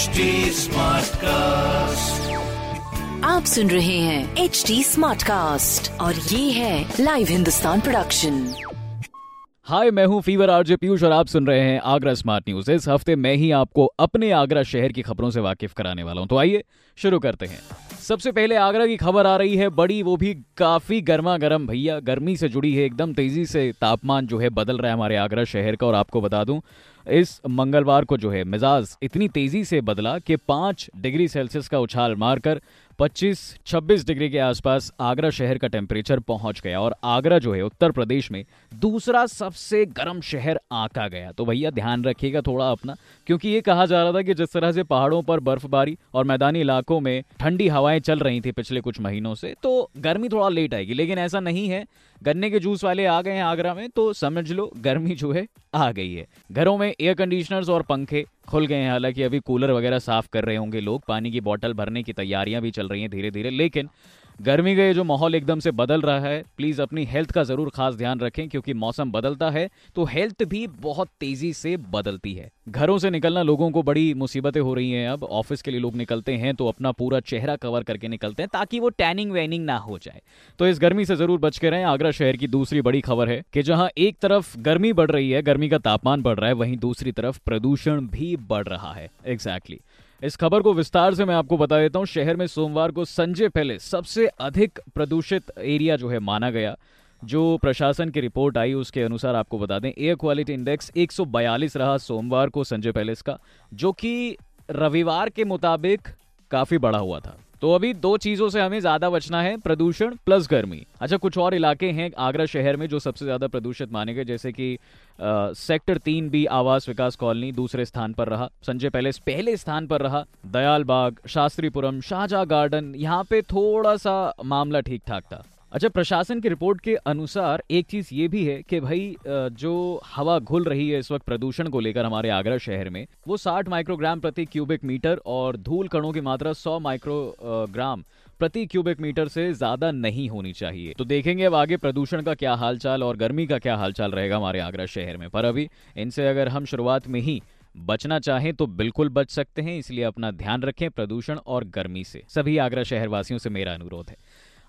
HD cast आप सुन रहे हैं एच डी स्मार्ट कास्ट और ये है लाइव हिंदुस्तान प्रोडक्शन हाय मैं हूँ फीवर आरजे पीयूष और आप सुन रहे हैं आगरा स्मार्ट न्यूज़ इस हफ़्ते मैं ही आपको अपने आगरा शहर की खबरों से वाकिफ कराने वाला हूँ। तो आइए शुरू करते हैं। सबसे पहले आगरा की खबर आ रही है, बड़ी, वो भी काफ़ी गर्मा गर्म भैया, गर्मी से जुड़ी है, एकदम तेज़ी से तापमान जो है बदल रहा है हमारे आगरा शहर का और आपको बता दूँ, इस मंगलवार को जो है मिजाज इतनी तेज़ी से बदला कि पाँच डिग्री सेल्सियस का उछाल मारकर 25-26 डिग्री के आसपास आगरा शहर का टेम्परेचर पहुँच गया और आगरा जो है उत्तर प्रदेश में दूसरा सबसे गर्म शहर आका गया। तो भैया ध्यान रखिएगा थोड़ा अपना, क्योंकि ये कहा जा रहा था कि जिस तरह से पहाड़ों पर बर्फबारी और मैदानी इलाकों में ठंडी हवाएँ चल रही थी पिछले कुछ महीनों से तो गर्मी थोड़ा लेट आएगी। लेकिन ऐसा नहीं है गन्ने के जूस वाले आ गए हैं आगरा में तो समझ लो, गर्मी जो है, आ गई है। घरों में एयर कंडीशनर्स और पंखे खुल गए हैं, हालाँकि अभी कूलर वगैरह साफ़ कर रहे होंगे लोग, पानी की बॉटल भरने की तैयारियाँ भी चल रही हैं धीरे धीरे लेकिन गर्मी का ये जो माहौल एकदम से बदल रहा है प्लीज़ अपनी हेल्थ का ज़रूर खास ध्यान रखें, क्योंकि मौसम बदलता है तो हेल्थ भी बहुत तेज़ी से बदलती है। घरों से निकलना लोगों को बड़ी मुसीबतें हो रही हैं अब ऑफ़िस के लिए लोग निकलते हैं तो अपना पूरा चेहरा कवर करके निकलते हैं, ताकि वो टैनिंग वैनिंग ना हो जाए। तो इस गर्मी से ज़रूर बच के रहें, आगरा शहर की दूसरी बड़ी खबर है कि जहाँ एक तरफ़ गर्मी बढ़ रही है, गर्मी का तापमान बढ़ रहा है, वहीं दूसरी तरफ़ प्रदूषण भी बढ़ रहा है। Exactly exactly. इस खबर को विस्तार से मैं आपको बता देता हूँ। शहर में सोमवार को संजय पहले सबसे अधिक प्रदूषित एरिया जो है माना गया, जो प्रशासन की रिपोर्ट आई उसके अनुसार आपको बता दें, एयर क्वालिटी इंडेक्स 142 रहा सोमवार को संजय पैलेस का जो कि रविवार के मुताबिक काफ़ी बड़ा हुआ था। तो अभी दो चीज़ों से हमें ज़्यादा बचना है प्रदूषण प्लस गर्मी। अच्छा कुछ और इलाके हैं आगरा शहर में जो सबसे ज़्यादा प्रदूषित माने गए जैसे कि आ, सेक्टर तीन बी आवास विकास कॉलोनी दूसरे स्थान पर रहा संजय पैलेस पहले स्थान पर रहा दयाल बाग शास्त्रीपुरम शाहजहा गार्डन यहाँ पे थोड़ा सा मामला ठीक ठाक था। अच्छा प्रशासन की रिपोर्ट के अनुसार एक चीज़ ये भी है कि भाई जो हवा घुल रही है इस वक्त प्रदूषण को लेकर हमारे आगरा शहर में, वो 60 माइक्रोग्राम प्रति क्यूबिक मीटर और धूल कणों की मात्रा 100 माइक्रोग्राम प्रति क्यूबिक मीटर से ज़्यादा नहीं होनी चाहिए। तो देखेंगे अब आगे प्रदूषण का क्या हालचाल और गर्मी का क्या हालचाल रहेगा हमारे आगरा शहर में। पर अभी इनसे अगर हम शुरुआत में ही बचना चाहें तो बिल्कुल बच सकते हैं, इसलिए अपना ध्यान रखें प्रदूषण और गर्मी से। सभी आगरा शहरवासियों से मेरा अनुरोध है।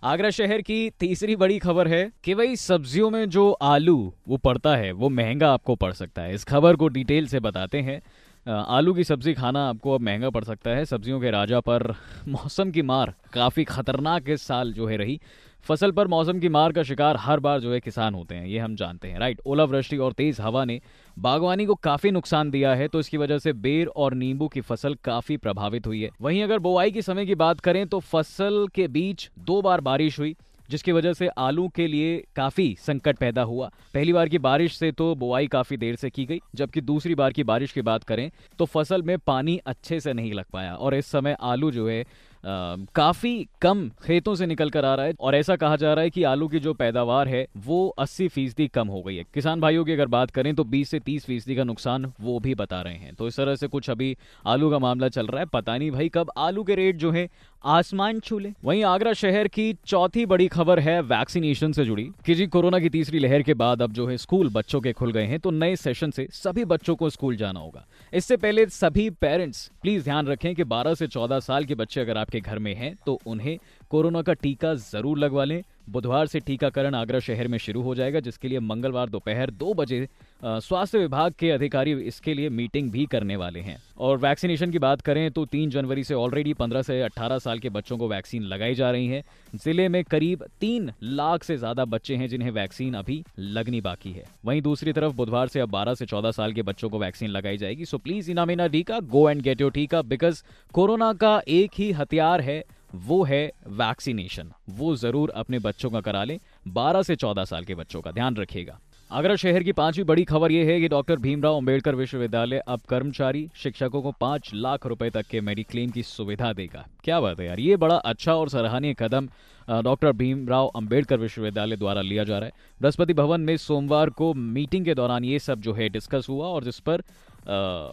आगरा शहर की तीसरी बड़ी खबर है कि भाई सब्जियों में जो आलू वो पड़ता है, वो महँगा आपको पड़ सकता है। इस खबर को डिटेल से बताते हैं। आलू की सब्ज़ी खाना आपको अब महँगा पड़ सकता है। सब्जियों के राजा पर मौसम की मार काफ़ी खतरनाक इस साल जो है रही। फ़सल पर मौसम की मार का शिकार हर बार जो है किसान होते हैं, ये हम जानते हैं राइट ओलावृष्टि और तेज हवा ने बागवानी को काफ़ी नुकसान दिया है तो इसकी वजह से बेर और नींबू की फ़सल काफ़ी प्रभावित हुई है। वहीं अगर बुआई के समय की बात करें तो फ़सल के बीच दो बार बारिश हुई, जिसकी वजह से आलू के लिए काफ़ी संकट पैदा हुआ। पहली बार की बारिश से तो बुआई काफ़ी देर से की गई, जबकि दूसरी बार की बारिश की बात करें तो फ़सल में पानी अच्छे से नहीं लग पाया, और इस समय आलू जो है काफ़ी कम खेतों से निकल कर आ रहा है और ऐसा कहा जा रहा है कि आलू की जो पैदावार है, वो 80 फ़ीसदी कम हो गई है। किसान भाइयों की अगर बात करें तो 20 से 30 फ़ीसदी का नुकसान वो भी बता रहे हैं। तो इस तरह से कुछ अभी आलू का मामला चल रहा है, पता नहीं भाई कब आलू के रेट जो है, आसमान छूले वहीं आगरा शहर की चौथी बड़ी खबर है वैक्सीनेशन से जुड़ी। कि जी कोरोना की तीसरी लहर के बाद अब जो है स्कूल बच्चों के खुल गए हैं तो नए सेशन से सभी बच्चों को स्कूल जाना होगा। इससे पहले सभी पेरेंट्स, प्लीज़ ध्यान रखें कि 12 से 14 साल के बच्चे अगर आपके घर में हैं तो उन्हें कोरोना का टीका ज़रूर लगवा लें। बुधवार से टीकाकरण आगरा शहर में शुरू हो जाएगा, जिसके लिए मंगलवार दोपहर दो बजे स्वास्थ्य विभाग के अधिकारी इसके लिए मीटिंग भी करने वाले हैं। और वैक्सीनेशन की बात करें तो तीन जनवरी से ऑलरेडी पंद्रह से अट्ठारह साल के बच्चों को वैक्सीन लगाई जा रही है। ज़िले में करीब तीन लाख से ज़्यादा बच्चे हैं जिन्हें वैक्सीन अभी लगनी बाकी है। वहीं दूसरी तरफ़ बुधवार से अब बारह से चौदह साल के बच्चों को वैक्सीन लगाई जाएगी। सो प्लीज़ इनामिना टीका go and get your tika because corona का एक ही हथियार है, वो है वैक्सीनेशन। वो ज़रूर अपने बच्चों का करा लें। 12 से 14 साल के बच्चों का। ध्यान रखिएगा। आगरा शहर की पांचवी बड़ी खबर यह है कि डॉक्टर भीमराव अंबेडकर विश्वविद्यालय अब कर्मचारी शिक्षकों को पाँच लाख रुपए तक के मेडिक्लेम की सुविधा देगा। क्या बात है यार, ये बड़ा अच्छा और सराहनीय कदम डॉक्टर भीमराव अंबेडकर विश्वविद्यालय द्वारा लिया जा रहा है। बृहस्पति भवन में सोमवार को मीटिंग के दौरान ये सब जो है डिस्कस हुआ और जिस पर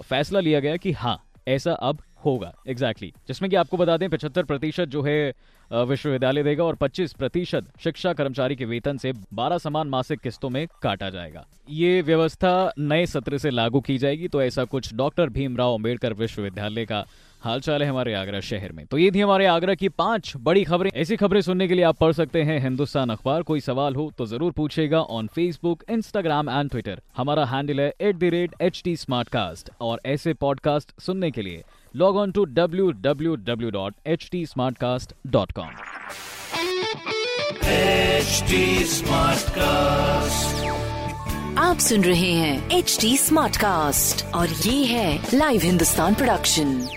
फैसला लिया गया कि हाँ ऐसा अब होगा। Exactly exactly. जिसमें कि आपको बता दें, पचहत्तर प्रतिशत जो है विश्वविद्यालय देगा और 25 प्रतिशत शिक्षा कर्मचारी के वेतन से 12 समान मासिक किस्तों में काटा जाएगा। ये व्यवस्था नए सत्र से लागू की जाएगी तो ऐसा कुछ डॉक्टर भीमराव अंबेडकर विश्वविद्यालय का हालचाल है हमारे आगरा शहर में। तो ये थी हमारे आगरा की पाँच बड़ी खबरें। ऐसी खबरें सुनने के लिए आप पढ़ सकते हैं हिंदुस्तान अखबार। कोई सवाल हो तो ज़रूर पूछेगा on Facebook Instagram and Twitter हमारा हैंडल है एट और ऐसे पॉडकास्ट सुनने के लिए log on to www.htsmartcast.com. आप सुन रहे हैं एच डी स्मार्ट कास्ट और ये है लाइव हिंदुस्तान प्रोडक्शन